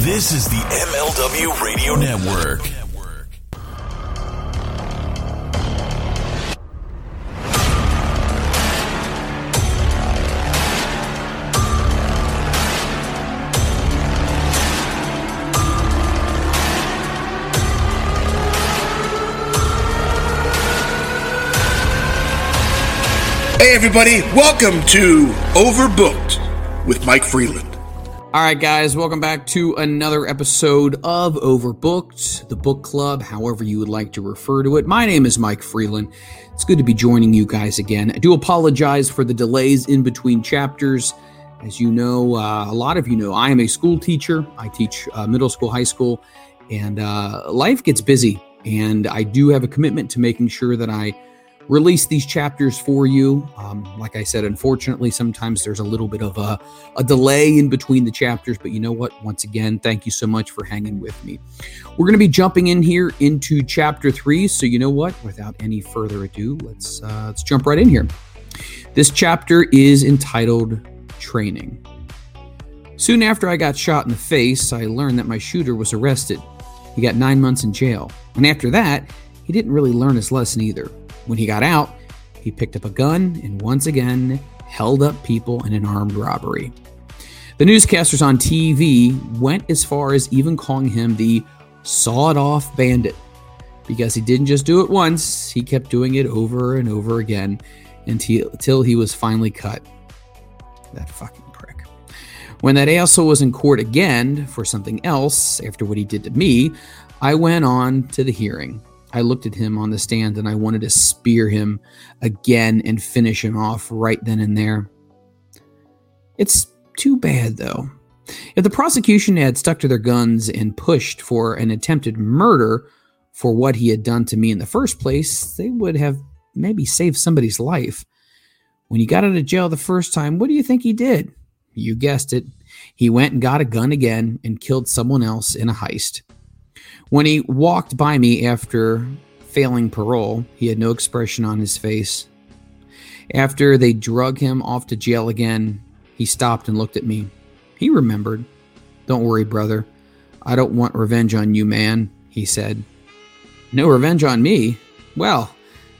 This is the MLW Radio Network. Hey, everybody, welcome to Overbooked with Mike Freeland. All right, guys, welcome back to another episode of Overbooked, the book club, however you would like to refer to it. My name is Mike Freeland. It's good to be joining you guys again. I do apologize for the delays in between chapters. As you know, uh, a lot of you know, I am a school teacher. I teach uh, middle school, high school, and uh, life gets busy. And I do have a commitment to making sure that I release these chapters for you. Um, like I said, unfortunately, sometimes there's a little bit of a, a delay in between the chapters, but you know what? Once again, thank you so much for hanging with me. We're going to be jumping in here into chapter three. So you know what? Without any further ado, let's uh, let's jump right in here. This chapter is entitled "Training." Soon after I got shot in the face, I learned that my shooter was arrested. He got nine months in jail, and after that, he didn't really learn his lesson either. When he got out, he picked up a gun and once again held up people in an armed robbery. The newscasters on TV went as far as even calling him the sawed off bandit because he didn't just do it once, he kept doing it over and over again until, he was finally cut. That fucking prick. When that asshole was in court again for something else after what he did to me, I went on to the hearing. I looked at him on the stand and I wanted to spear him again and finish him off right then and there. It's too bad, though. If the prosecution had stuck to their guns and pushed for an attempted murder for what he had done to me in the first place, they would have maybe saved somebody's life. When he got out of jail the first time, what do you think he did? You guessed it. He went and got a gun again and killed someone else in a heist. When he walked by me after failing parole, he had no expression on his face. After they drug him off to jail again, he stopped and looked at me. He remembered. Don't worry, brother. I don't want revenge on you, man, he said. No revenge on me? Well,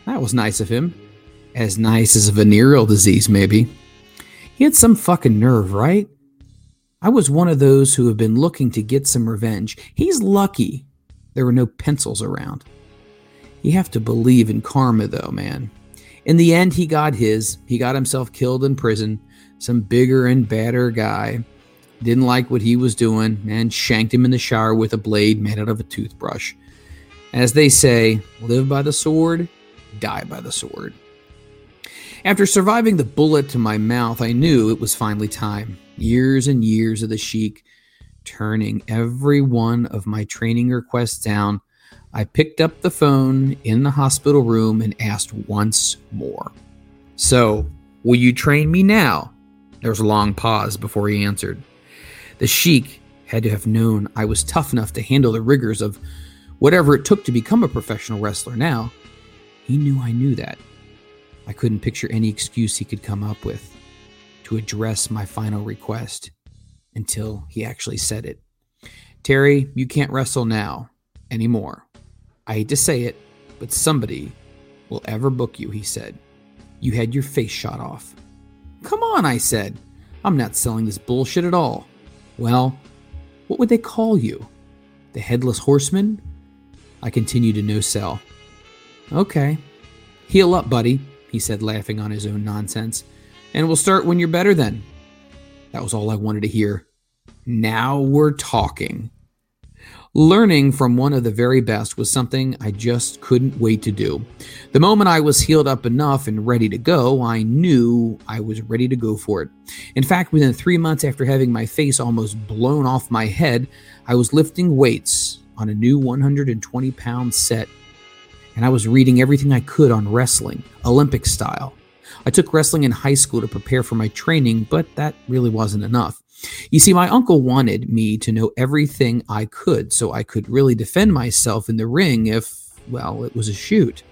that was nice of him. As nice as a venereal disease, maybe. He had some fucking nerve, right? I was one of those who have been looking to get some revenge. He's lucky there were no pencils around. You have to believe in karma, though, man. In the end, he got his. He got himself killed in prison. Some bigger and badder guy didn't like what he was doing and shanked him in the shower with a blade made out of a toothbrush. As they say, live by the sword, die by the sword. After surviving the bullet to my mouth, I knew it was finally time. Years and years of the Sheik turning every one of my training requests down. I picked up the phone in the hospital room and asked once more. So, will you train me now? There was a long pause before he answered. The Sheik had to have known I was tough enough to handle the rigors of whatever it took to become a professional wrestler now. He knew I knew that. I couldn't picture any excuse he could come up with to address my final request until he actually said it. Terry, you can't wrestle now anymore. I hate to say it, but somebody will ever book you, he said. You had your face shot off. Come on, I said. I'm not selling this bullshit at all. Well, what would they call you? The Headless Horseman? I continued to no sell. Okay. Heal up, buddy, he said, laughing on his own nonsense. And we'll start when you're better then. That was all I wanted to hear. Now we're talking. Learning from one of the very best was something I just couldn't wait to do. The moment I was healed up enough and ready to go, I knew I was ready to go for it. In fact, within three months after having my face almost blown off my head, I was lifting weights on a new 120 pound set. And I was reading everything I could on wrestling, Olympic style. I took wrestling in high school to prepare for my training, but that really wasn't enough. You see, my uncle wanted me to know everything I could so I could really defend myself in the ring if, well, it was a shoot.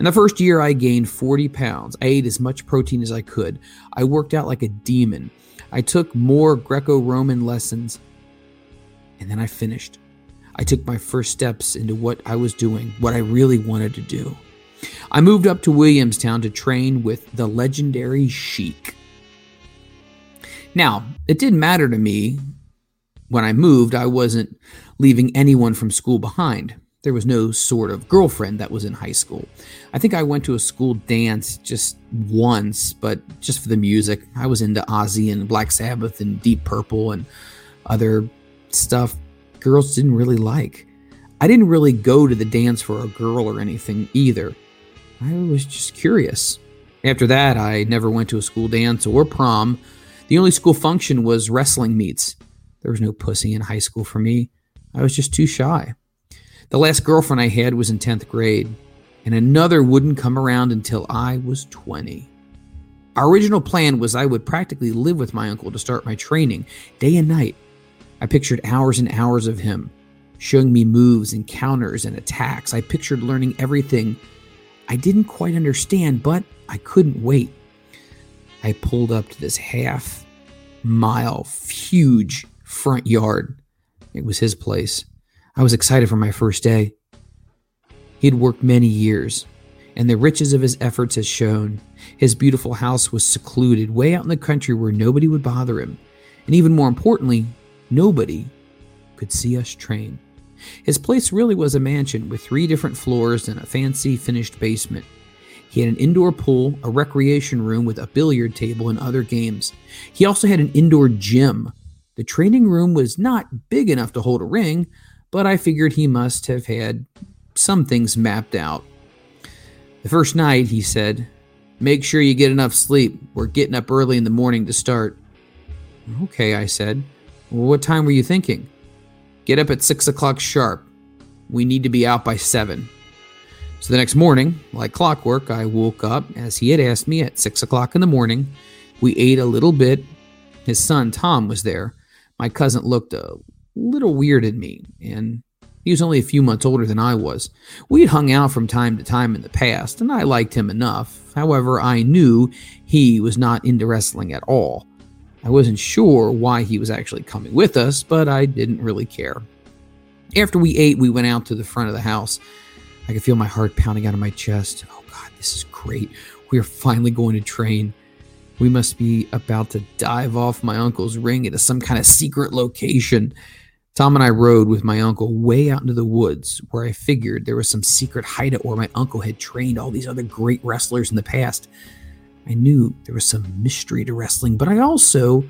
In the first year, I gained 40 pounds. I ate as much protein as I could. I worked out like a demon. I took more Greco Roman lessons. And then I finished. I took my first steps into what I was doing, what I really wanted to do. I moved up to Williamston to train with the legendary Sheik. Now, it didn't matter to me when I moved, I wasn't leaving anyone from school behind. There was no sort of girlfriend that was in high school. I think I went to a school dance just once, but just for the music. I was into Ozzy and Black Sabbath and Deep Purple and other stuff girls didn't really like. I didn't really go to the dance for a girl or anything either. I was just curious. After that, I never went to a school dance or prom. The only school function was wrestling meets. There was no pussy in high school for me. I was just too shy. The last girlfriend I had was in 10th grade, and another wouldn't come around until I was 20. Our original plan was I would practically live with my uncle to start my training day and night. I pictured hours and hours of him showing me moves and counters and attacks. I pictured learning everything I didn't quite understand, but I couldn't wait. I pulled up to this half mile, huge front yard. It was his place. I was excited for my first day. He had worked many years, and the riches of his efforts has shown. His beautiful house was secluded, way out in the country where nobody would bother him. And even more importantly, nobody could see us train. His place really was a mansion with three different floors and a fancy finished basement. He had an indoor pool, a recreation room with a billiard table and other games. He also had an indoor gym. The training room was not big enough to hold a ring, but I figured he must have had some things mapped out. The first night, he said, Make sure you get enough sleep. We're getting up early in the morning to start. Okay, I said. What time were you thinking? Get up at 6 o'clock sharp. We need to be out by 7. So the next morning, like clockwork, I woke up as he had asked me at 6 o'clock in the morning. We ate a little bit. His son, Tom, was there. My cousin looked a little weird at me, and he was only a few months older than I was. We had hung out from time to time in the past, and I liked him enough. However, I knew he was not into wrestling at all. I wasn't sure why he was actually coming with us, but I didn't really care. After we ate, we went out to the front of the house. I could feel my heart pounding out of my chest. Oh, God, this is great. We are finally going to train. We must be about to dive off my uncle's ring into some kind of secret location. Tom and I rode with my uncle way out into the woods where I figured there was some secret hideout where my uncle had trained all these other great wrestlers in the past. I knew there was some mystery to wrestling, but I also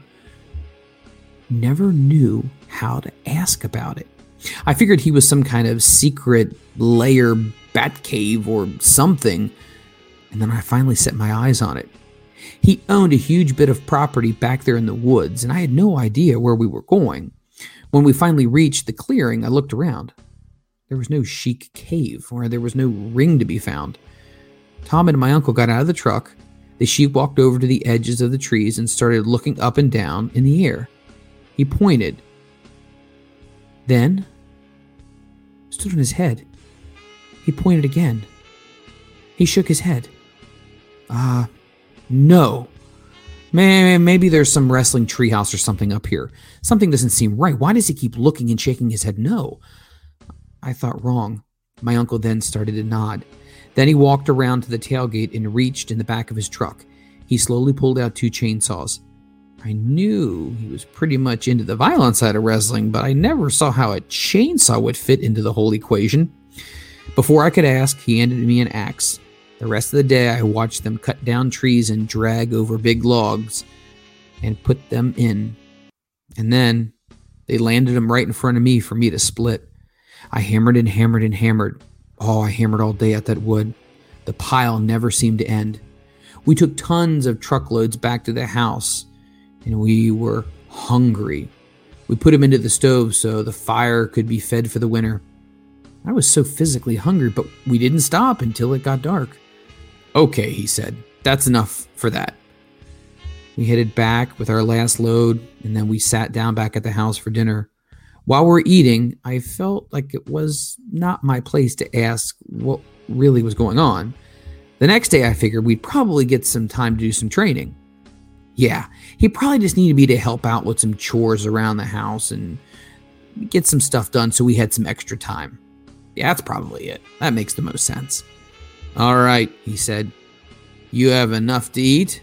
never knew how to ask about it. I figured he was some kind of secret layer bat cave or something, and then I finally set my eyes on it. He owned a huge bit of property back there in the woods, and I had no idea where we were going. When we finally reached the clearing, I looked around. There was no Sheik cave, or there was no ring to be found. Tom and my uncle got out of the truck. The Sheik walked over to the edges of the trees and started looking up and down in the air. He pointed. Then stood on his head. He pointed again. He shook his head. Ah, uh, no. Maybe there's some wrestling treehouse or something up here. Something doesn't seem right. Why does he keep looking and shaking his head no? I thought wrong. My uncle then started to nod. Then he walked around to the tailgate and reached in the back of his truck. He slowly pulled out two chainsaws. I knew he was pretty much into the violent side of wrestling, but I never saw how a chainsaw would fit into the whole equation. Before I could ask, he handed me an axe. The rest of the day, I watched them cut down trees and drag over big logs and put them in. And then they landed them right in front of me for me to split. I hammered and hammered and hammered. Oh, I hammered all day at that wood. The pile never seemed to end. We took tons of truckloads back to the house, and we were hungry. We put them into the stove so the fire could be fed for the winter. I was so physically hungry, but we didn't stop until it got dark. Okay, he said. That's enough for that. We headed back with our last load, and then we sat down back at the house for dinner. While we're eating, I felt like it was not my place to ask what really was going on. The next day, I figured we'd probably get some time to do some training. Yeah, he probably just needed me to help out with some chores around the house and get some stuff done so we had some extra time. Yeah, that's probably it. That makes the most sense. All right, he said. You have enough to eat?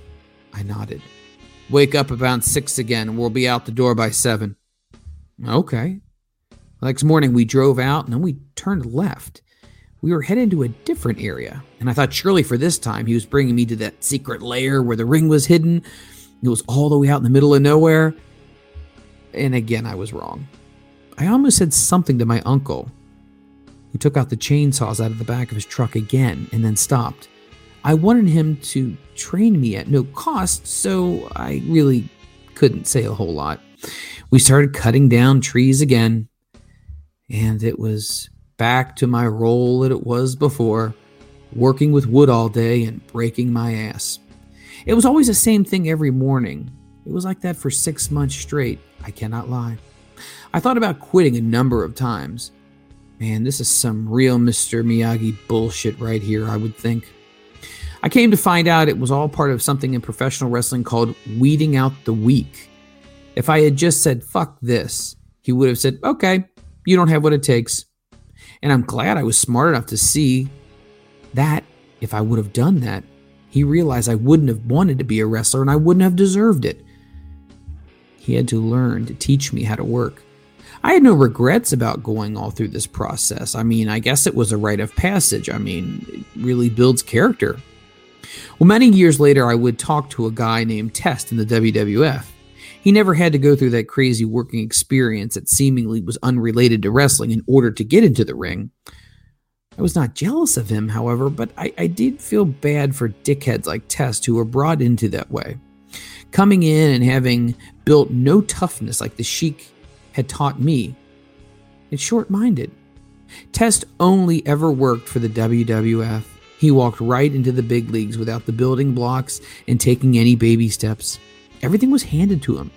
I nodded. Wake up about six again, and we'll be out the door by seven. Okay. next morning, we drove out and then we turned left. We were headed to a different area, and I thought surely for this time he was bringing me to that secret lair where the ring was hidden. It was all the way out in the middle of nowhere. And again, I was wrong. I almost said something to my uncle, who took out the chainsaws out of the back of his truck again and then stopped. I wanted him to train me at no cost, so I really couldn't say a whole lot. We started cutting down trees again, and it was back to my role that it was before, working with wood all day and breaking my ass. It was always the same thing every morning. It was like that for six months straight, I cannot lie. I thought about quitting a number of times. Man, this is some real Mr. Miyagi bullshit right here, I would think. I came to find out it was all part of something in professional wrestling called weeding out the weak. If I had just said, fuck this, he would have said, okay, you don't have what it takes. And I'm glad I was smart enough to see that if I would have done that, he realized I wouldn't have wanted to be a wrestler and I wouldn't have deserved it. He had to learn to teach me how to work. I had no regrets about going all through this process. I mean, I guess it was a rite of passage. I mean, it really builds character. Well, many years later, I would talk to a guy named Test in the WWF. He never had to go through that crazy working experience that seemingly was unrelated to wrestling in order to get into the ring. I was not jealous of him, however, but I, I did feel bad for dickheads like Test who were brought into that way. Coming in and having built no toughness like the Sheik had taught me, it's short minded. Test only ever worked for the WWF. He walked right into the big leagues without the building blocks and taking any baby steps. Everything was handed to him.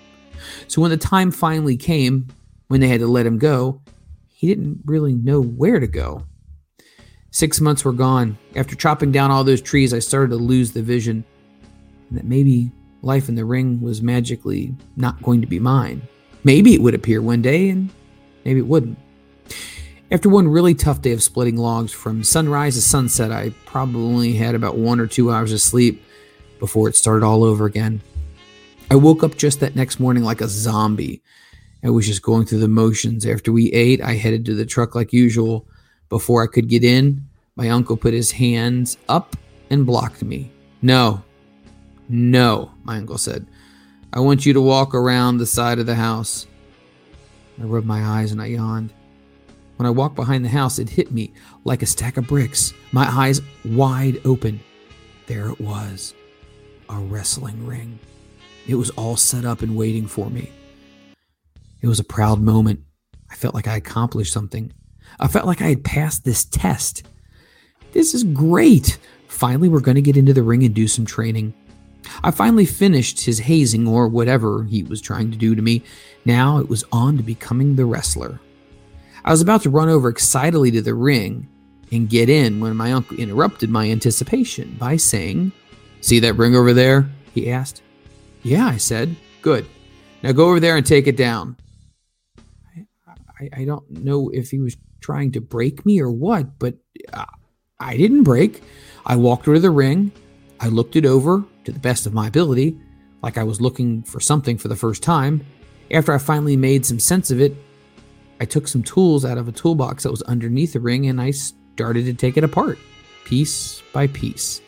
So when the time finally came, when they had to let him go, he didn't really know where to go. Six months were gone. After chopping down all those trees, I started to lose the vision that maybe life in the ring was magically not going to be mine. Maybe it would appear one day, and maybe it wouldn't. After one really tough day of splitting logs from sunrise to sunset, I probably only had about one or two hours of sleep before it started all over again. I woke up just that next morning like a zombie. I was just going through the motions. After we ate, I headed to the truck like usual. Before I could get in, my uncle put his hands up and blocked me. No, no, my uncle said. I want you to walk around the side of the house. I rubbed my eyes and I yawned. When I walked behind the house, it hit me like a stack of bricks, my eyes wide open. There it was a wrestling ring. It was all set up and waiting for me. It was a proud moment. I felt like I accomplished something. I felt like I had passed this test. This is great. Finally, we're going to get into the ring and do some training. I finally finished his hazing or whatever he was trying to do to me. Now it was on to becoming the wrestler. I was about to run over excitedly to the ring and get in when my uncle interrupted my anticipation by saying, See that ring over there? he asked. Yeah, I said. Good. Now go over there and take it down. I, I, don't know if he was trying to break me or what, but uh, I didn't break. I walked over to the ring. I looked it over to the best of my ability, like I was looking for something for the first time. After I finally made some sense of it, I took some tools out of a toolbox that was underneath the ring and I started to take it apart, piece by piece.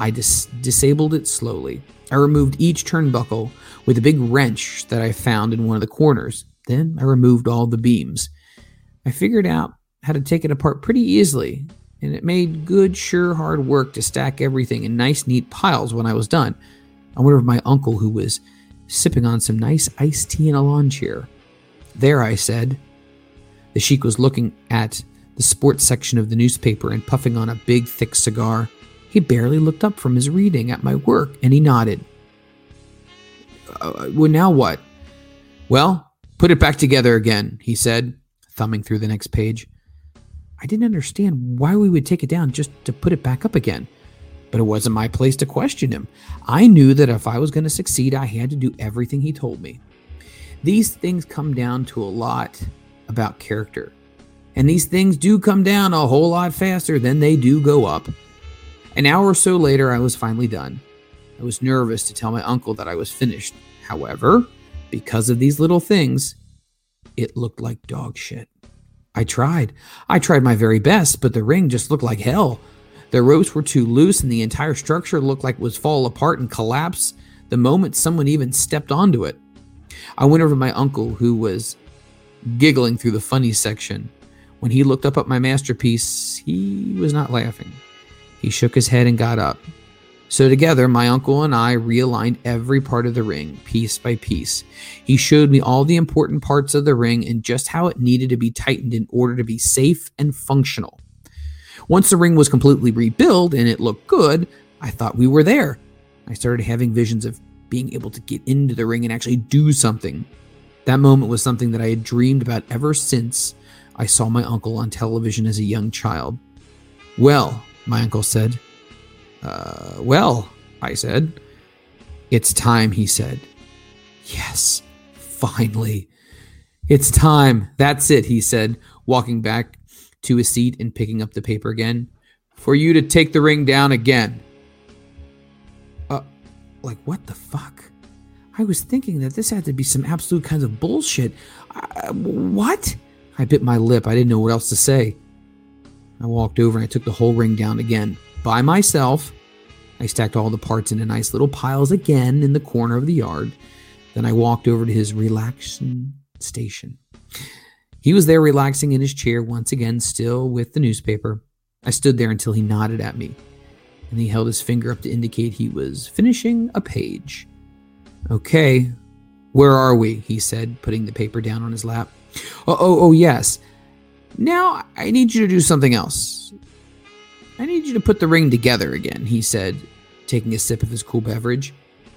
I dis- disabled it slowly. I removed each turnbuckle with a big wrench that I found in one of the corners. Then I removed all the beams. I figured out how to take it apart pretty easily, and it made good, sure, hard work to stack everything in nice, neat piles when I was done. I wondered if my uncle, who was sipping on some nice iced tea in a lawn chair. There, I said, the Sheik was looking at the sports section of the newspaper and puffing on a big, thick cigar. He barely looked up from his reading at my work and he nodded. Uh, well, now what? Well, put it back together again, he said, thumbing through the next page. I didn't understand why we would take it down just to put it back up again. But it wasn't my place to question him. I knew that if I was going to succeed, I had to do everything he told me. These things come down to a lot about character. And these things do come down a whole lot faster than they do go up. An hour or so later, I was finally done. I was nervous to tell my uncle that I was finished. However, because of these little things, it looked like dog shit. I tried. I tried my very best, but the ring just looked like hell. The ropes were too loose, and the entire structure looked like it was fall apart and collapse the moment someone even stepped onto it. I went over to my uncle, who was giggling through the funny section. When he looked up at my masterpiece, he was not laughing. He shook his head and got up. So, together, my uncle and I realigned every part of the ring, piece by piece. He showed me all the important parts of the ring and just how it needed to be tightened in order to be safe and functional. Once the ring was completely rebuilt and it looked good, I thought we were there. I started having visions of being able to get into the ring and actually do something. That moment was something that I had dreamed about ever since I saw my uncle on television as a young child. Well, my uncle said. Uh, well, I said. It's time, he said. Yes, finally. It's time. That's it, he said, walking back to his seat and picking up the paper again. For you to take the ring down again. Uh, like, what the fuck? I was thinking that this had to be some absolute kinds of bullshit. Uh, what? I bit my lip. I didn't know what else to say. I walked over and I took the whole ring down again by myself. I stacked all the parts into nice little piles again in the corner of the yard. Then I walked over to his relaxing station. He was there relaxing in his chair once again, still with the newspaper. I stood there until he nodded at me, and he held his finger up to indicate he was finishing a page. Okay, where are we? he said, putting the paper down on his lap. Oh, oh, oh, yes. Now I need you to do something else. I need you to put the ring together again, he said, taking a sip of his cool beverage.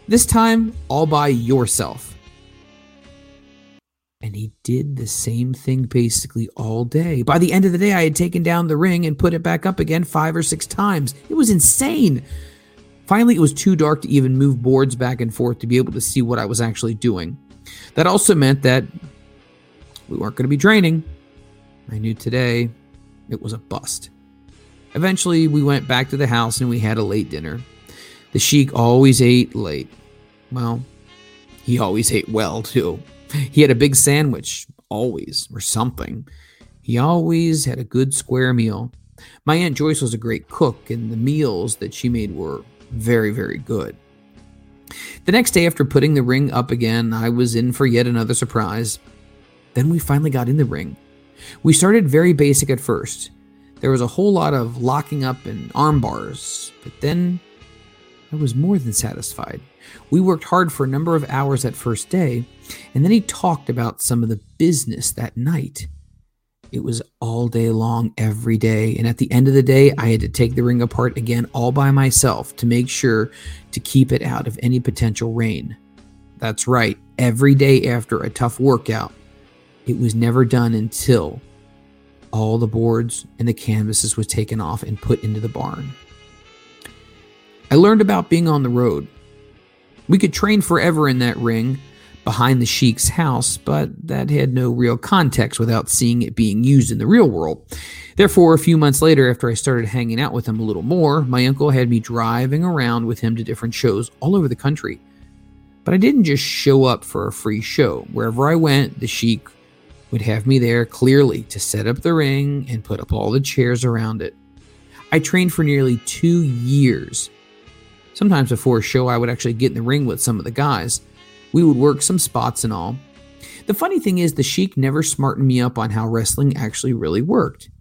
This time, all by yourself. And he did the same thing basically all day. By the end of the day, I had taken down the ring and put it back up again five or six times. It was insane. Finally, it was too dark to even move boards back and forth to be able to see what I was actually doing. That also meant that we weren't going to be training. I knew today it was a bust. Eventually, we went back to the house and we had a late dinner. The Sheik always ate late. Well, he always ate well, too. He had a big sandwich, always, or something. He always had a good square meal. My Aunt Joyce was a great cook, and the meals that she made were very, very good. The next day, after putting the ring up again, I was in for yet another surprise. Then we finally got in the ring. We started very basic at first. There was a whole lot of locking up and arm bars, but then I was more than satisfied. We worked hard for a number of hours that first day, and then he talked about some of the business that night. It was all day long, every day, and at the end of the day, I had to take the ring apart again all by myself to make sure to keep it out of any potential rain. That's right, every day after a tough workout, it was never done until all the boards and the canvases was taken off and put into the barn. I learned about being on the road. We could train forever in that ring behind the sheik's house, but that had no real context without seeing it being used in the real world. Therefore, a few months later, after I started hanging out with him a little more, my uncle had me driving around with him to different shows all over the country. But I didn't just show up for a free show. Wherever I went, the sheik would have me there clearly to set up the ring and put up all the chairs around it. I trained for nearly two years. Sometimes before a show, I would actually get in the ring with some of the guys. We would work some spots and all. The funny thing is, the Sheik never smartened me up on how wrestling actually really worked.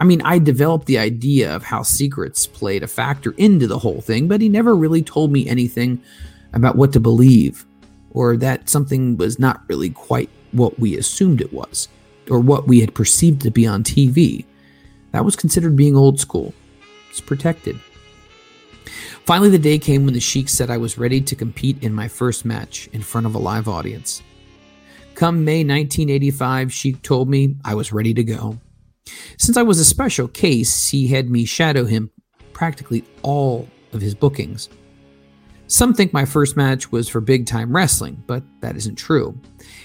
I mean, I developed the idea of how secrets played a factor into the whole thing, but he never really told me anything about what to believe or that something was not really quite what we assumed it was, or what we had perceived to be on TV. That was considered being old school. It's protected. Finally, the day came when the Sheik said I was ready to compete in my first match in front of a live audience. Come May 1985, Sheik told me I was ready to go. Since I was a special case, he had me shadow him practically all of his bookings. Some think my first match was for big time wrestling, but that isn't true.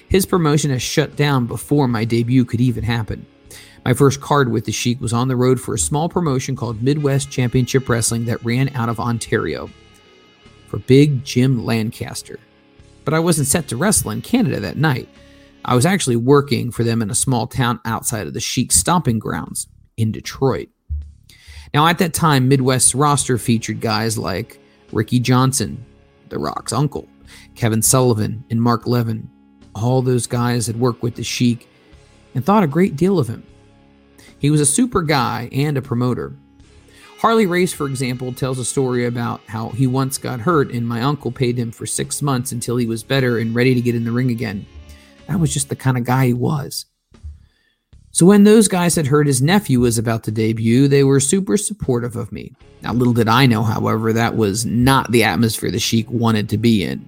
His promotion has shut down before my debut could even happen. My first card with the Sheik was on the road for a small promotion called Midwest Championship Wrestling that ran out of Ontario for Big Jim Lancaster. But I wasn't set to wrestle in Canada that night. I was actually working for them in a small town outside of the Sheik's stomping grounds in Detroit. Now, at that time, Midwest's roster featured guys like Ricky Johnson, The Rock's uncle, Kevin Sullivan, and Mark Lewin. All those guys had worked with the Sheik and thought a great deal of him. He was a super guy and a promoter. Harley Race, for example, tells a story about how he once got hurt and my uncle paid him for six months until he was better and ready to get in the ring again. That was just the kind of guy he was. So when those guys had heard his nephew was about to debut, they were super supportive of me. Now, little did I know, however, that was not the atmosphere the Sheik wanted to be in.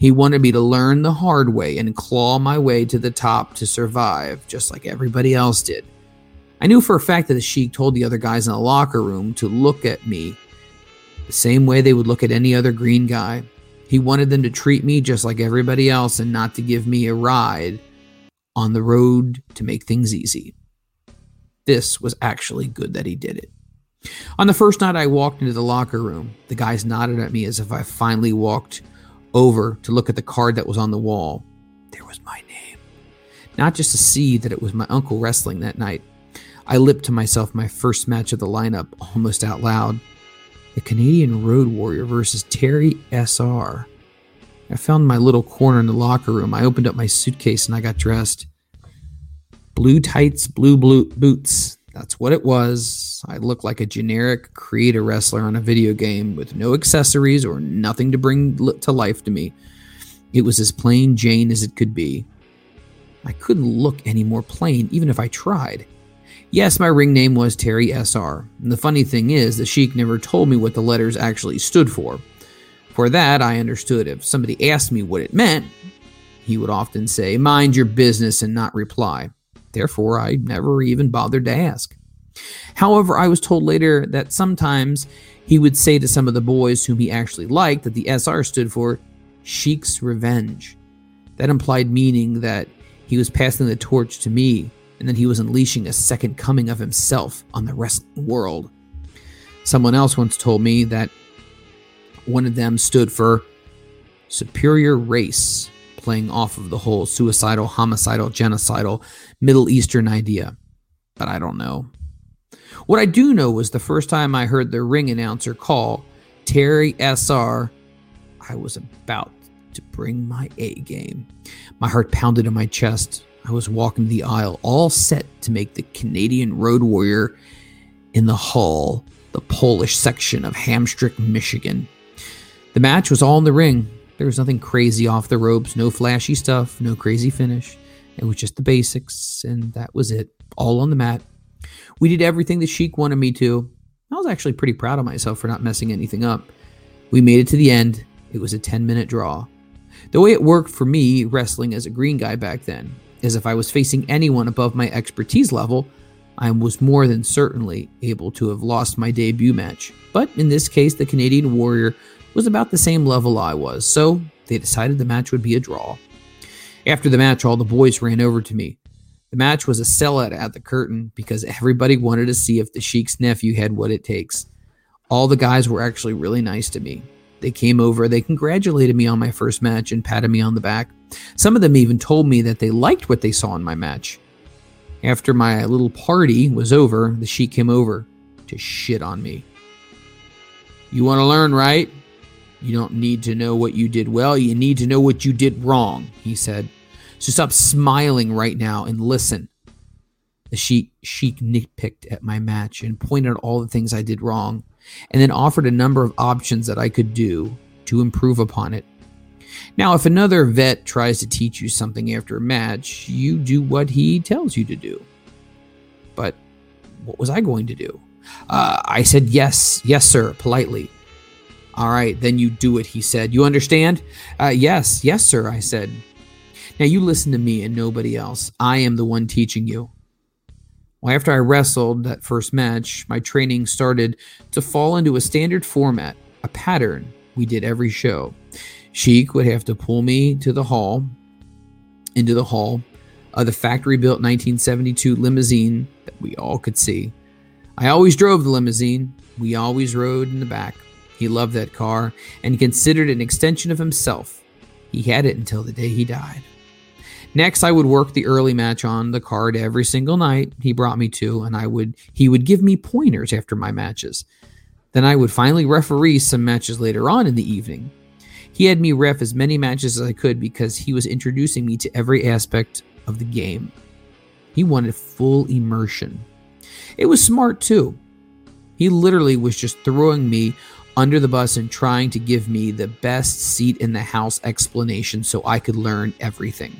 He wanted me to learn the hard way and claw my way to the top to survive, just like everybody else did. I knew for a fact that the Sheik told the other guys in the locker room to look at me the same way they would look at any other green guy. He wanted them to treat me just like everybody else and not to give me a ride on the road to make things easy. This was actually good that he did it. On the first night I walked into the locker room, the guys nodded at me as if I finally walked over to look at the card that was on the wall. There was my name. Not just to see that it was my uncle wrestling that night. I lipped to myself my first match of the lineup almost out loud. The Canadian Road Warrior versus Terry SR. I found my little corner in the locker room. I opened up my suitcase and I got dressed. Blue tights, blue, blue boots. That's what it was. I looked like a generic creator wrestler on a video game with no accessories or nothing to bring to life to me. It was as plain Jane as it could be. I couldn't look any more plain, even if I tried. Yes, my ring name was Terry SR. And the funny thing is, the Sheik never told me what the letters actually stood for. For that, I understood if somebody asked me what it meant, he would often say, Mind your business and not reply. Therefore, I never even bothered to ask. However, I was told later that sometimes he would say to some of the boys whom he actually liked that the SR stood for Sheik's Revenge. That implied meaning that he was passing the torch to me and that he was unleashing a second coming of himself on the wrestling world. Someone else once told me that one of them stood for superior race, playing off of the whole suicidal, homicidal, genocidal Middle Eastern idea. But I don't know. What I do know was the first time I heard the ring announcer call Terry SR, I was about to bring my A game. My heart pounded in my chest. I was walking the aisle, all set to make the Canadian Road Warrior in the Hall, the Polish section of Hamtramck, Michigan. The match was all in the ring. There was nothing crazy off the ropes, no flashy stuff, no crazy finish. It was just the basics, and that was it. All on the mat. We did everything the Sheik wanted me to. I was actually pretty proud of myself for not messing anything up. We made it to the end. It was a 10 minute draw. The way it worked for me, wrestling as a green guy back then, is if I was facing anyone above my expertise level, I was more than certainly able to have lost my debut match. But in this case, the Canadian Warrior was about the same level I was, so they decided the match would be a draw. After the match, all the boys ran over to me. The match was a sellout at the curtain because everybody wanted to see if the Sheik's nephew had what it takes. All the guys were actually really nice to me. They came over, they congratulated me on my first match and patted me on the back. Some of them even told me that they liked what they saw in my match. After my little party was over, the Sheik came over to shit on me. You want to learn, right? You don't need to know what you did well, you need to know what you did wrong, he said. So stop smiling right now and listen. The sheik, sheik nitpicked at my match and pointed out all the things I did wrong, and then offered a number of options that I could do to improve upon it. Now, if another vet tries to teach you something after a match, you do what he tells you to do. But what was I going to do? Uh, I said, Yes, yes, sir, politely. All right, then you do it, he said. You understand? Uh, yes, yes, sir, I said. Now you listen to me and nobody else. I am the one teaching you. Well, after I wrestled that first match, my training started to fall into a standard format, a pattern we did every show. Sheik would have to pull me to the hall into the hall of the factory built 1972 limousine that we all could see. I always drove the limousine, we always rode in the back. He loved that car and considered it an extension of himself. He had it until the day he died. Next, I would work the early match on the card every single night he brought me to, and I would he would give me pointers after my matches. Then I would finally referee some matches later on in the evening. He had me ref as many matches as I could because he was introducing me to every aspect of the game. He wanted full immersion. It was smart too. He literally was just throwing me under the bus and trying to give me the best seat in the house explanation so I could learn everything.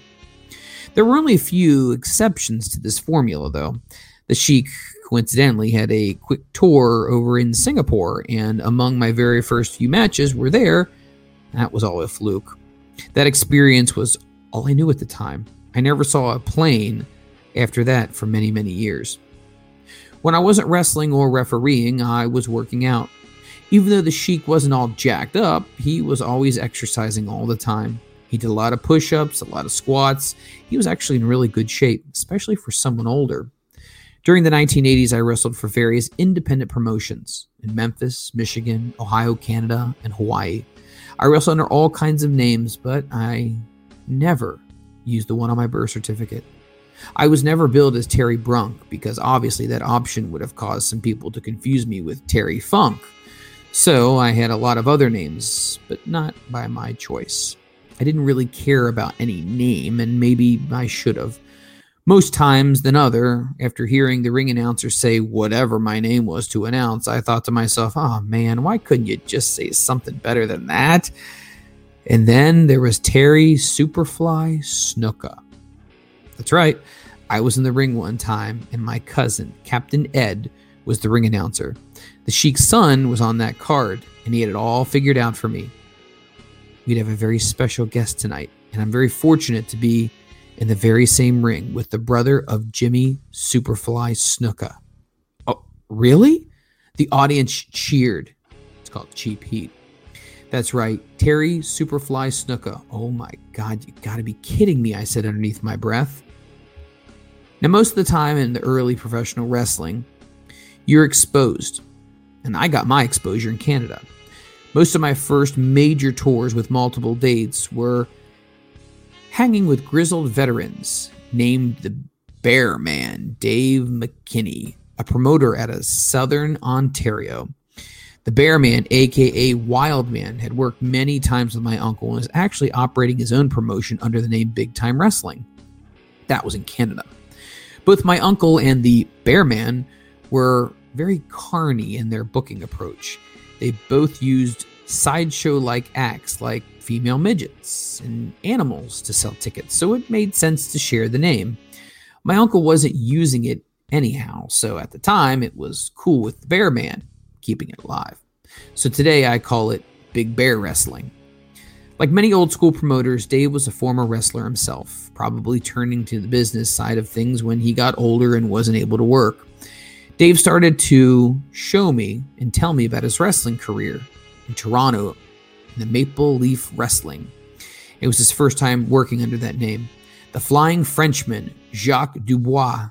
There were only a few exceptions to this formula, though. The Sheik coincidentally had a quick tour over in Singapore, and among my very first few matches were there. That was all a fluke. That experience was all I knew at the time. I never saw a plane after that for many, many years. When I wasn't wrestling or refereeing, I was working out. Even though the Sheik wasn't all jacked up, he was always exercising all the time. He did a lot of push ups, a lot of squats. He was actually in really good shape, especially for someone older. During the 1980s, I wrestled for various independent promotions in Memphis, Michigan, Ohio, Canada, and Hawaii. I wrestled under all kinds of names, but I never used the one on my birth certificate. I was never billed as Terry Brunk because obviously that option would have caused some people to confuse me with Terry Funk. So I had a lot of other names, but not by my choice. I didn't really care about any name, and maybe I should have. Most times than other, after hearing the ring announcer say whatever my name was to announce, I thought to myself, oh man, why couldn't you just say something better than that? And then there was Terry Superfly Snuka. That's right, I was in the ring one time, and my cousin, Captain Ed, was the ring announcer. The Sheik's son was on that card, and he had it all figured out for me we'd have a very special guest tonight, and I'm very fortunate to be in the very same ring with the brother of Jimmy Superfly Snuka. Oh, really? The audience cheered. It's called Cheap Heat. That's right, Terry Superfly Snuka. Oh my God, you gotta be kidding me, I said underneath my breath. Now, most of the time in the early professional wrestling, you're exposed. And I got my exposure in Canada. Most of my first major tours with multiple dates were hanging with grizzled veterans named the Bear Man, Dave McKigney, a promoter out of Southern Ontario. The Bear Man, aka Wild Man, had worked many times with my uncle and was actually operating his own promotion under the name Big Time Wrestling. That was in Canada. Both my uncle and the Bear Man were very carny in their booking approach. They both used sideshow like acts like female midgets and animals to sell tickets, so it made sense to share the name. My uncle wasn't using it anyhow, so at the time it was cool with the Bear Man, keeping it alive. So today I call it Big Bear Wrestling. Like many old school promoters, Dave was a former wrestler himself, probably turning to the business side of things when he got older and wasn't able to work. Dave started to show me and tell me about his wrestling career in Toronto in the Maple Leaf Wrestling. It was his first time working under that name. The Flying Frenchman, Jacques Dubois.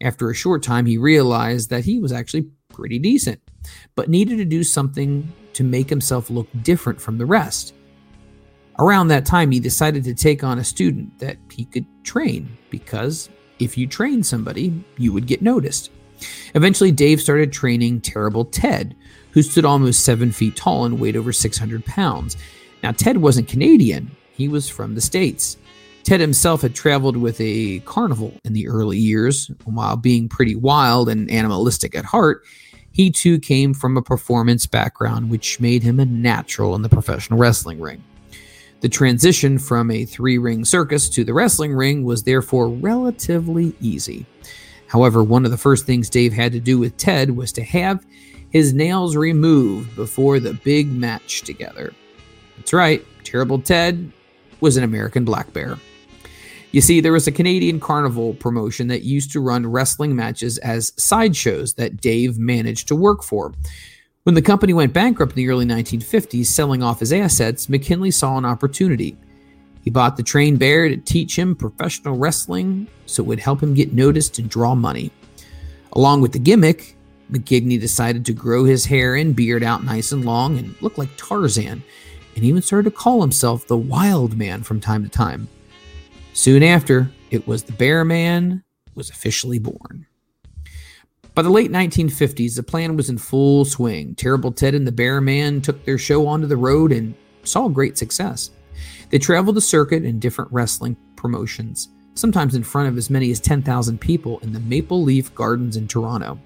After a short time, he realized that he was actually pretty decent, but needed to do something to make himself look different from the rest. Around that time, he decided to take on a student that he could train because if you train somebody, you would get noticed. Eventually, Dave started training Terrible Ted, who stood almost seven feet tall and weighed over 600 pounds. Now, Ted wasn't Canadian, he was from the States. Ted himself had traveled with a carnival in the early years. While being pretty wild and animalistic at heart, he too came from a performance background, which made him a natural in the professional wrestling ring. The transition from a three ring circus to the wrestling ring was therefore relatively easy. However, one of the first things Dave had to do with Ted was to have his nails removed before the big match together. That's right, Terrible Ted was an American black bear. You see, there was a Canadian carnival promotion that used to run wrestling matches as sideshows that Dave managed to work for. When the company went bankrupt in the early 1950s, selling off his assets, McKigney saw an opportunity. He bought the trained bear to teach him professional wrestling so it would help him get noticed and draw money. Along with the gimmick, McKigney decided to grow his hair and beard out nice and long and look like Tarzan, and even started to call himself the Wild Man from time to time. Soon after, it was the Bear Man was officially born. By the late 1950s, the plan was in full swing. Terrible Ted and the Bear Man took their show onto the road and saw great success. They traveled the circuit in different wrestling promotions, sometimes in front of as many as 10,000 people in the Maple Leaf Gardens in Toronto.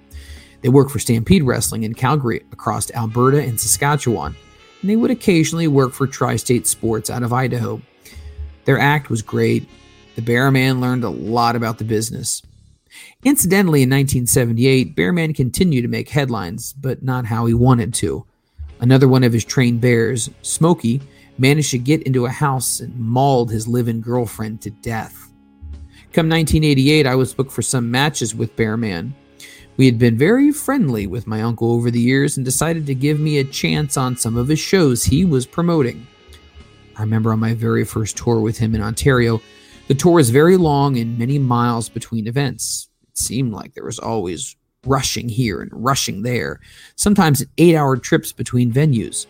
They worked for Stampede Wrestling in Calgary, across Alberta and Saskatchewan, and they would occasionally work for Tri State Sports out of Idaho. Their act was great. The Bear Man learned a lot about the business. Incidentally, in 1978, Bearman continued to make headlines, but not how he wanted to. Another one of his trained bears, Smokey, managed to get into a house and mauled his live-in girlfriend to death. Come 1988, I was booked for some matches with Bearman. We had been very friendly with my uncle over the years and decided to give me a chance on some of his shows he was promoting. I remember on my very first tour with him in Ontario, the tour was very long and many miles between events. It seemed like there was always rushing here and rushing there, sometimes eight hour trips between venues.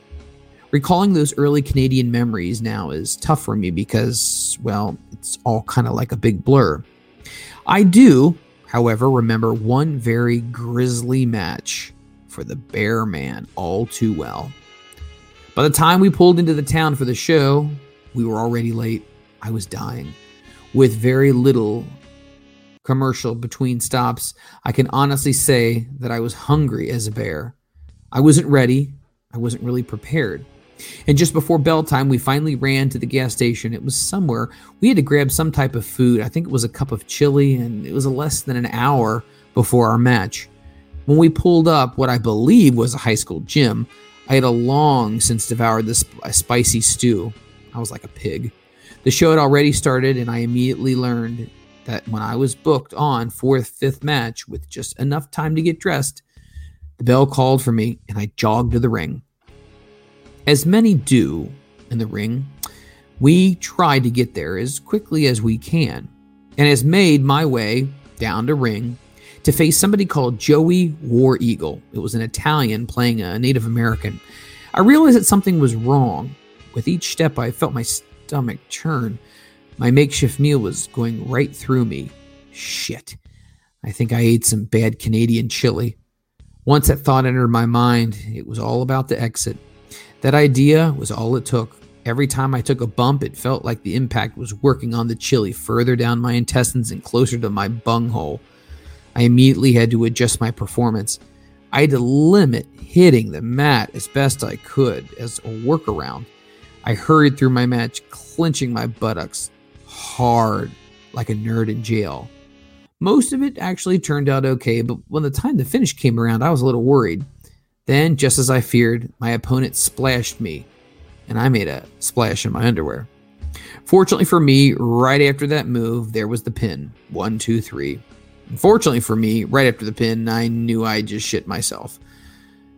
Recalling those early Canadian memories now is tough for me because, well, it's all kind of like a big blur. I do, however, remember one very grisly match for the Bear Man all too well. By the time we pulled into the town for the show, we were already late. I was dying. With very little commercial between stops, I can honestly say that I was hungry as a bear. I wasn't ready. I wasn't really prepared. And just before bell time, we finally ran to the gas station. It was somewhere. We had to grab some type of food. I think it was a cup of chili, and it was less than an hour before our match. When we pulled up what I believe was a high school gym, I had a long since devoured this spicy stew. I was like a pig. The show had already started, and I immediately learned that when I was booked on fourth, fifth match with just enough time to get dressed, the bell called for me and I jogged to the ring. As many do in the ring, we try to get there as quickly as we can and has made my way down to ring to face somebody called Joey War Eagle. It was an Italian playing a Native American. I realized that something was wrong. With each step, I felt my stomach churn. My makeshift meal was going right through me. Shit. I think I ate some bad Canadian chili. Once that thought entered my mind, it was all about the exit. That idea was all it took. Every time I took a bump, it felt like the impact was working on the chili further down my intestines and closer to my bunghole. I immediately had to adjust my performance. I had to limit hitting the mat as best I could as a workaround. I hurried through my match, clenching my buttocks, hard like a nerd in jail. Most of it actually turned out okay, but when the time to finish came around, I was a little worried. Then, just as I feared, my opponent splashed me, and I made a splash in my underwear. Fortunately for me, right after that move, there was the pin. One, two, three. Unfortunately for me, right after the pin, I knew I just shit myself.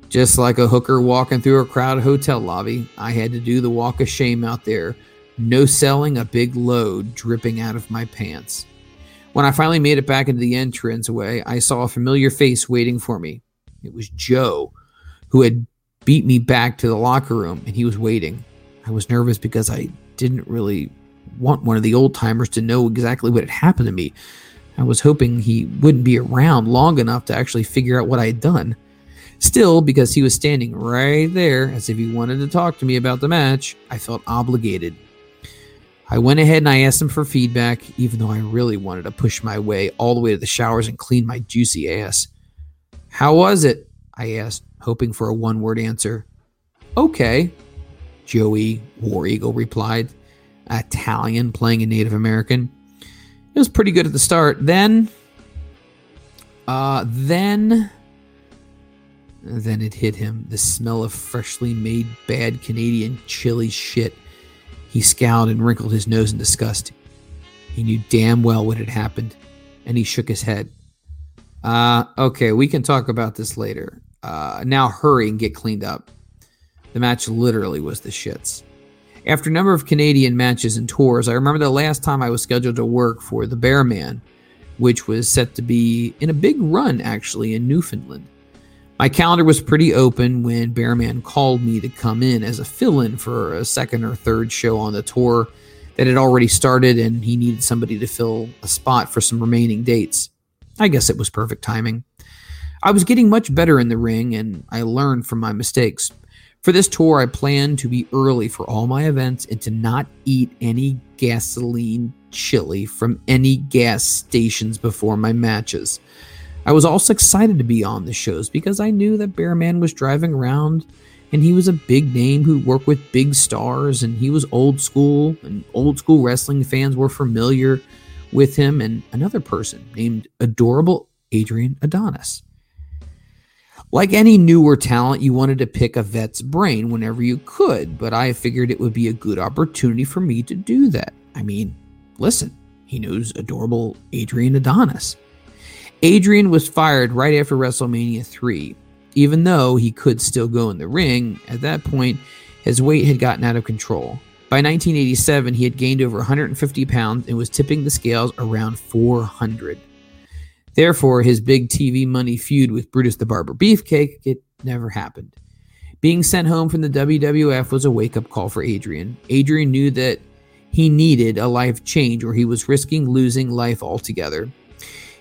Just like a hooker walking through a crowded hotel lobby, I had to do the walk of shame out there no selling a big load dripping out of my pants. When I finally made it back into the entranceway, I saw a familiar face waiting for me. It was Joe, who had beat me back to the locker room, and he was waiting. I was nervous because I didn't really want one of the old timers to know exactly what had happened to me. I was hoping he wouldn't be around long enough to actually figure out what I had done. Still, because he was standing right there as if he wanted to talk to me about the match, I felt obligated I went ahead and I asked him for feedback, even though I really wanted to push my way all the way to the showers and clean my juicy ass. How was it? I asked, hoping for a one word answer. Okay, Joey War Eagle replied, Italian playing a Native American. It was pretty good at the start. Then, uh, then, then it hit him the smell of freshly made bad Canadian chili shit he scowled and wrinkled his nose in disgust. He knew damn well what had happened, and he shook his head. Uh, okay, we can talk about this later. Uh, now hurry and get cleaned up. The match literally was the shits. After a number of Canadian matches and tours, I remember the last time I was scheduled to work for the Bear Man, which was set to be in a big run actually in Newfoundland. My calendar was pretty open when Bearman called me to come in as a fill in for a second or third show on the tour that had already started, and he needed somebody to fill a spot for some remaining dates. I guess it was perfect timing. I was getting much better in the ring, and I learned from my mistakes. For this tour, I planned to be early for all my events and to not eat any gasoline chili from any gas stations before my matches. I was also excited to be on the shows because I knew that Bearman was driving around and he was a big name who worked with big stars and he was old school and old school wrestling fans were familiar with him and another person named adorable Adrian Adonis. Like any newer talent, you wanted to pick a vet's brain whenever you could, but I figured it would be a good opportunity for me to do that. I mean, listen, he knows adorable Adrian Adonis. Adrian was fired right after WrestleMania 3. Even though he could still go in the ring, at that point, his weight had gotten out of control. By 1987, he had gained over 150 pounds and was tipping the scales around 400. Therefore, his big TV money feud with Brutus the Barber Beefcake, it never happened. Being sent home from the WWF was a wake up call for Adrian. Adrian knew that he needed a life change or he was risking losing life altogether.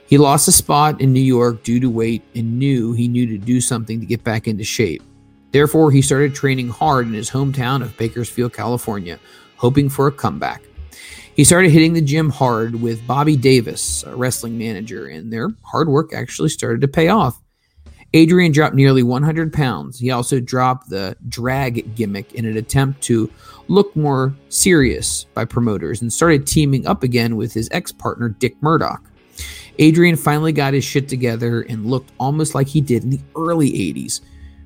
He lost a spot in New York due to weight and knew he knew to do something to get back into shape. Therefore, he started training hard in his hometown of Bakersfield, California, hoping for a comeback. He started hitting the gym hard with Bobby Davis, a wrestling manager, and their hard work actually started to pay off. Adrian dropped nearly 100 pounds. He also dropped the drag gimmick in an attempt to look more serious by promoters and started teaming up again with his ex partner, Dick Murdoch. Adrian finally got his shit together and looked almost like he did in the early 80s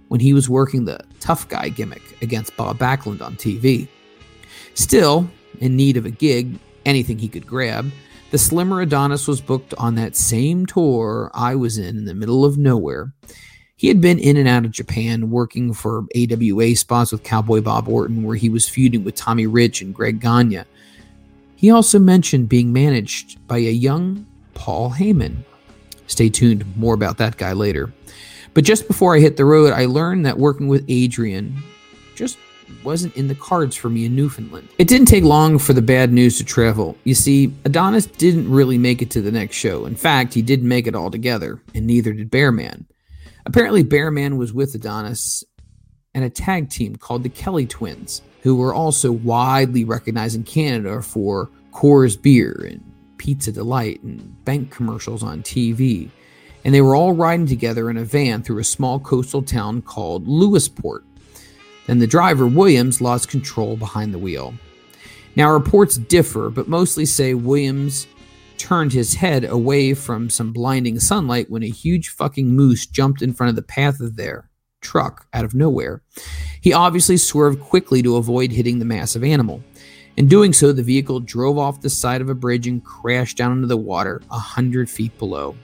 when he was working the tough guy gimmick against Bob Backlund on TV. Still, in need of a gig, anything he could grab, the slimmer Adonis was booked on that same tour I was in in the middle of nowhere. He had been in and out of Japan working for AWA spots with Cowboy Bob Orton, where he was feuding with Tommy Rich and Greg Gagne. He also mentioned being managed by a young Paul Heyman. Stay tuned, more about that guy later. But just before I hit the road, I learned that working with Adrian just wasn't in the cards for me in Newfoundland. It didn't take long for the bad news to travel. You see, Adonis didn't really make it to the next show. In fact, he didn't make it altogether, and neither did Bearman. Apparently, Bearman was with Adonis and a tag team called the Kelly Twins, who were also widely recognized in Canada for Coors beer and Pizza Delight and bank commercials on TV. And they were all riding together in a van through a small coastal town called Lewisporte. Then the driver, Williams, lost control behind the wheel. Now, reports differ, but mostly say Williams turned his head away from some blinding sunlight when a huge fucking moose jumped in front of the path of their truck out of nowhere. He obviously swerved quickly to avoid hitting the massive animal. In doing so, the vehicle drove off the side of a bridge and crashed down into the water a hundred feet below.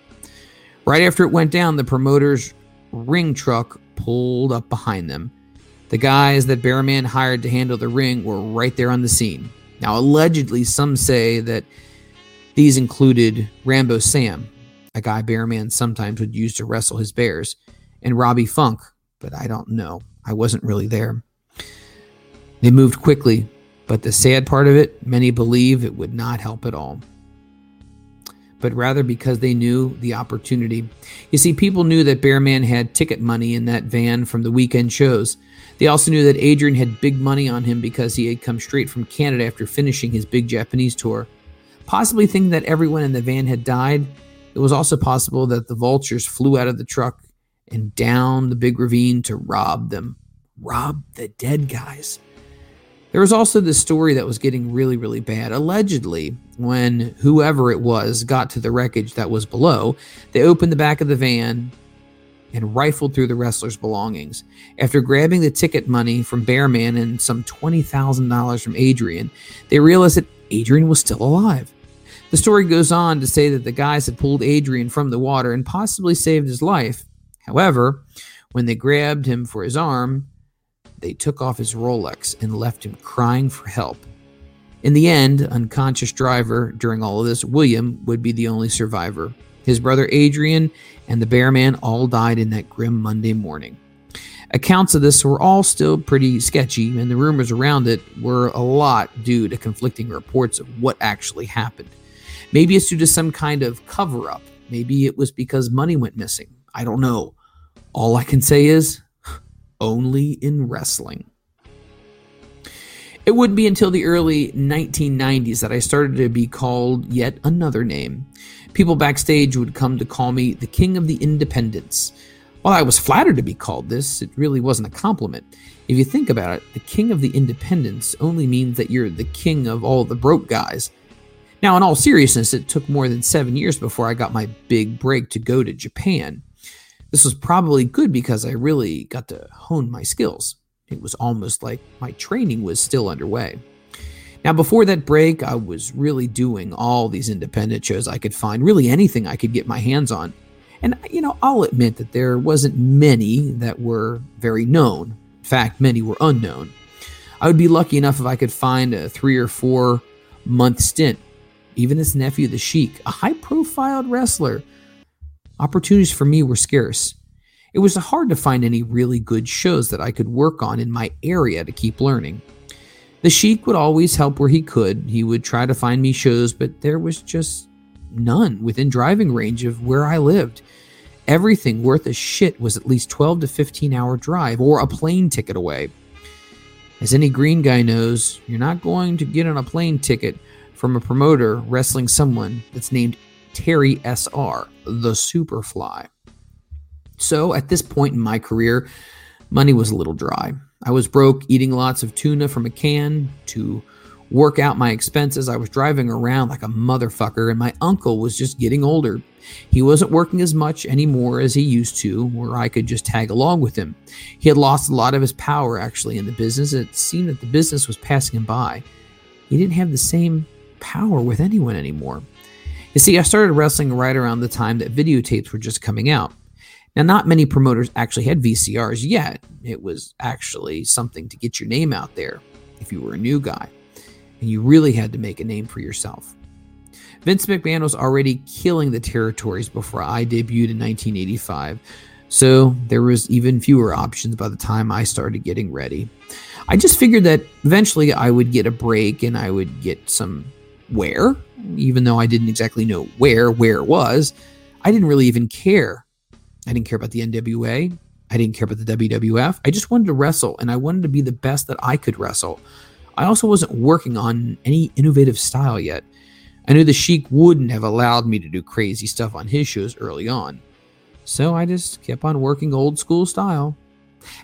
Right after it went down, the promoter's ring truck pulled up behind them. The guys that Bearman hired to handle the ring were right there on the scene. Now, allegedly, some say that these included Rambo Sam, a guy Bearman sometimes would use to wrestle his bears, and Robbie Funk, but I don't know. I wasn't really there. They moved quickly, but the sad part of it, many believe it would not help at all but rather because they knew the opportunity. You see, people knew that Bearman had ticket money in that van from the weekend shows. They also knew that Adrian had big money on him because he had come straight from Canada after finishing his big Japanese tour. Possibly thinking that everyone in the van had died, it was also possible that the vultures flew out of the truck and down the big ravine to rob them. Rob the dead guys. There was also this story that was getting really, really bad. Allegedly, when whoever it was got to the wreckage that was below, they opened the back of the van and rifled through the wrestler's belongings. After grabbing the ticket money from Bearman and some $20,000 from Adrian, they realized that Adrian was still alive. The story goes on to say that the guys had pulled Adrian from the water and possibly saved his life. However, when they grabbed him for his arm, they took off his Rolex and left him crying for help. In the end, unconscious driver during all of this, William would be the only survivor. His brother Adrian and the bear man all died in that grim Monday morning. Accounts of this were all still pretty sketchy, and the rumors around it were a lot due to conflicting reports of what actually happened. Maybe it's due to some kind of cover up. Maybe it was because money went missing. I don't know. All I can say is only in wrestling. It wouldn't be until the early 1990s that I started to be called yet another name. People backstage would come to call me the King of the Independents. While I was flattered to be called this, it really wasn't a compliment. If you think about it, the King of the Independents only means that you're the king of all the broke guys. Now, in all seriousness, it took more than seven years before I got my big break to go to Japan. This was probably good because I really got to hone my skills. It was almost like my training was still underway. Now, before that break, I was really doing all these independent shows I could find, really anything I could get my hands on. And, you know, I'll admit that there wasn't many that were very known. In fact, many were unknown. I would be lucky enough if I could find a three or four month stint. Even his nephew, the Sheik, a high profiled wrestler. Opportunities for me were scarce. It was hard to find any really good shows that I could work on in my area to keep learning. The Sheik would always help where he could. He would try to find me shows, but there was just none within driving range of where I lived. Everything worth a shit was at least 12 to 15 hour drive or a plane ticket away. As any green guy knows, you're not going to get on a plane ticket from a promoter wrestling someone that's named Terry SR, the Superfly. So at this point in my career, money was a little dry. I was broke, eating lots of tuna from a can to work out my expenses. I was driving around like a motherfucker, and my uncle was just getting older. He wasn't working as much anymore as he used to, where I could just tag along with him. He had lost a lot of his power actually in the business. It seemed that the business was passing him by. He didn't have the same power with anyone anymore. You see, I started wrestling right around the time that videotapes were just coming out. Now, not many promoters actually had VCRs yet. It was actually something to get your name out there if you were a new guy, and you really had to make a name for yourself. Vince McMahon was already killing the territories before I debuted in 1985, so there was even fewer options by the time I started getting ready. I just figured that eventually I would get a break and I would get some where, even though I didn't exactly know where where it was. I didn't really even care I didn't care about the NWA. I didn't care about the WWF. I just wanted to wrestle and I wanted to be the best that I could wrestle. I also wasn't working on any innovative style yet. I knew the Sheik wouldn't have allowed me to do crazy stuff on his shows early on. So I just kept on working old school style.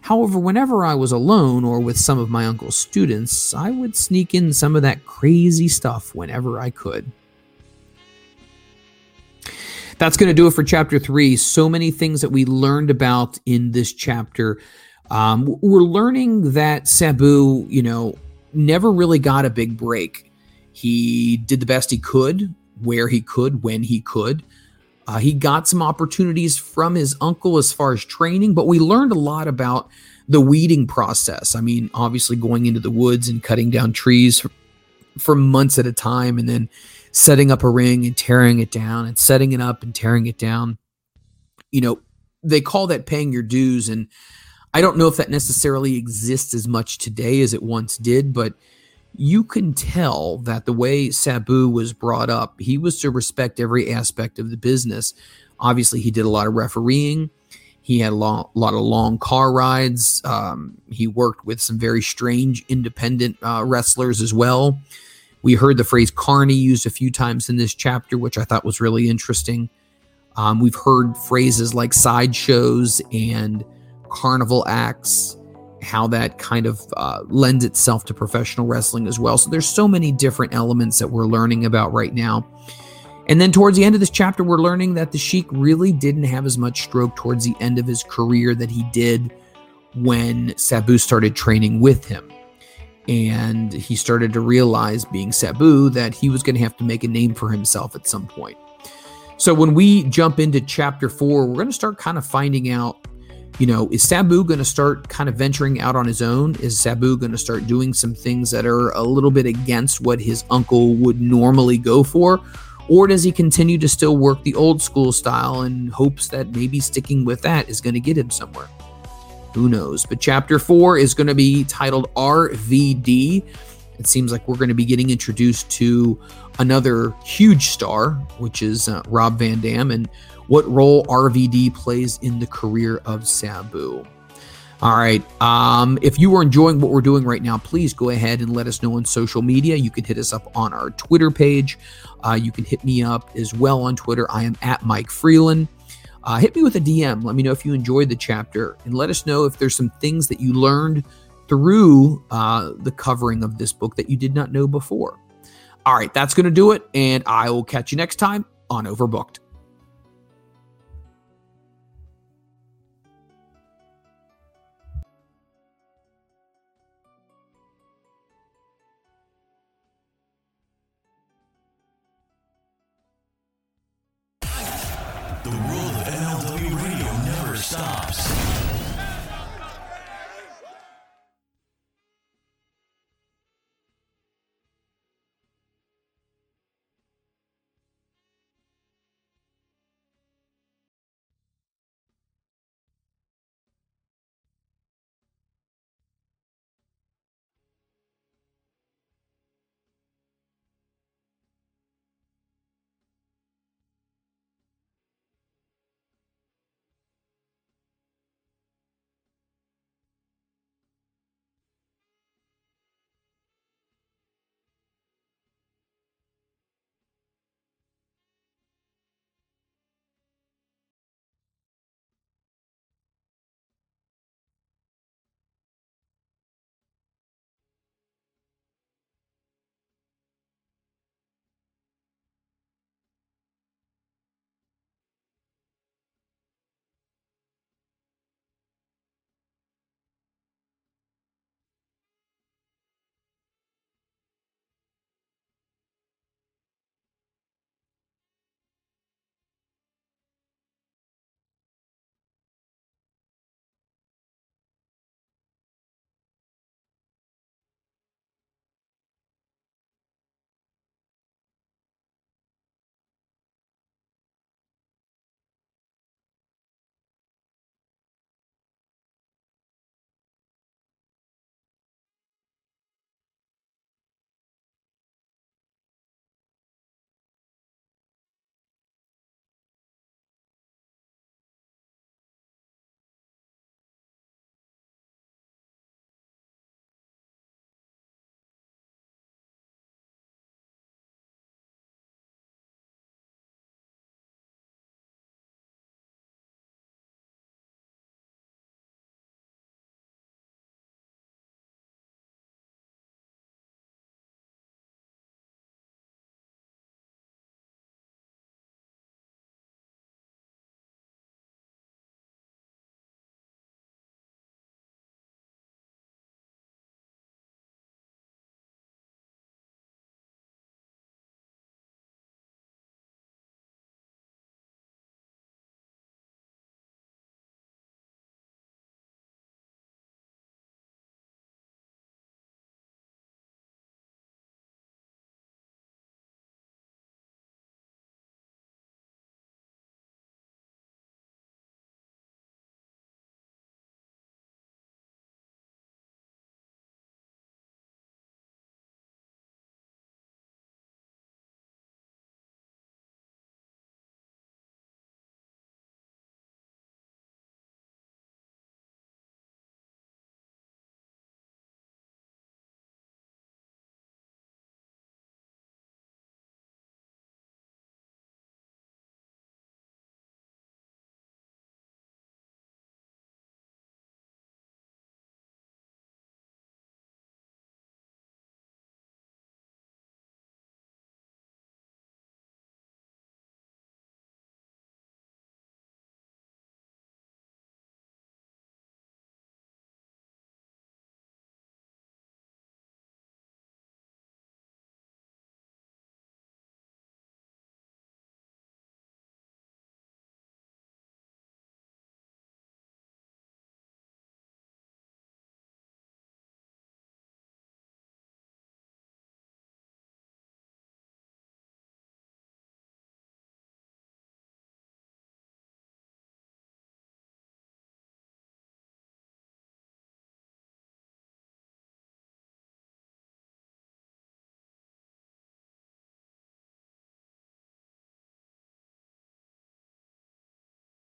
However, whenever I was alone or with some of my uncle's students, I would sneak in some of that crazy stuff whenever I could that's going to do it for chapter three. So many things that we learned about in this chapter. Um, we're learning that Sabu, you know, never really got a big break. He did the best he could, where he could, when he could. Uh, he got some opportunities from his uncle as far as training, but we learned a lot about the weeding process. I mean, obviously going into the woods and cutting down trees for, for months at a time, and then setting up a ring and tearing it down and setting it up and tearing it down. You know, they call that paying your dues. And I don't know if that necessarily exists as much today as it once did, but you can tell that the way Sabu was brought up, he was to respect every aspect of the business. Obviously, he did a lot of refereeing. He had a long, lot of long car rides. Um, he worked with some very strange independent uh, wrestlers as well. We heard the phrase carny used a few times in this chapter, which I thought was really interesting. Um, we've heard phrases like sideshows and carnival acts, how that kind of uh, lends itself to professional wrestling as well. So there's so many different elements that we're learning about right now. And then towards the end of this chapter, we're learning that the Sheik really didn't have as much stroke towards the end of his career that he did when Sabu started training with him and he started to realize, being Sabu, that he was going to have to make a name for himself at some point. So when we jump into chapter four, we're going to start kind of finding out you know, is Sabu going to start kind of venturing out on his own? Is Sabu going to start doing some things that are a little bit against what his uncle would normally go for? Or does he continue to still work the old school style and hopes that maybe sticking with that is going to get him somewhere? Who knows? But chapter four is going to be titled RVD. It seems like we're going to be getting introduced to another huge star, which is uh, Rob Van Dam, and what role RVD plays in the career of Sabu. All right. Um, if you are enjoying what we're doing right now, please go ahead and let us know on social media. You can hit us up on our Twitter page. Uh, you can hit me up as well on Twitter. I am at Mike Freeland. Uh, hit me with a DM. Let me know if you enjoyed the chapter and let us know if there's some things that you learned through uh, the covering of this book that you did not know before. All right, that's going to do it. And I will catch you next time on Overbooked.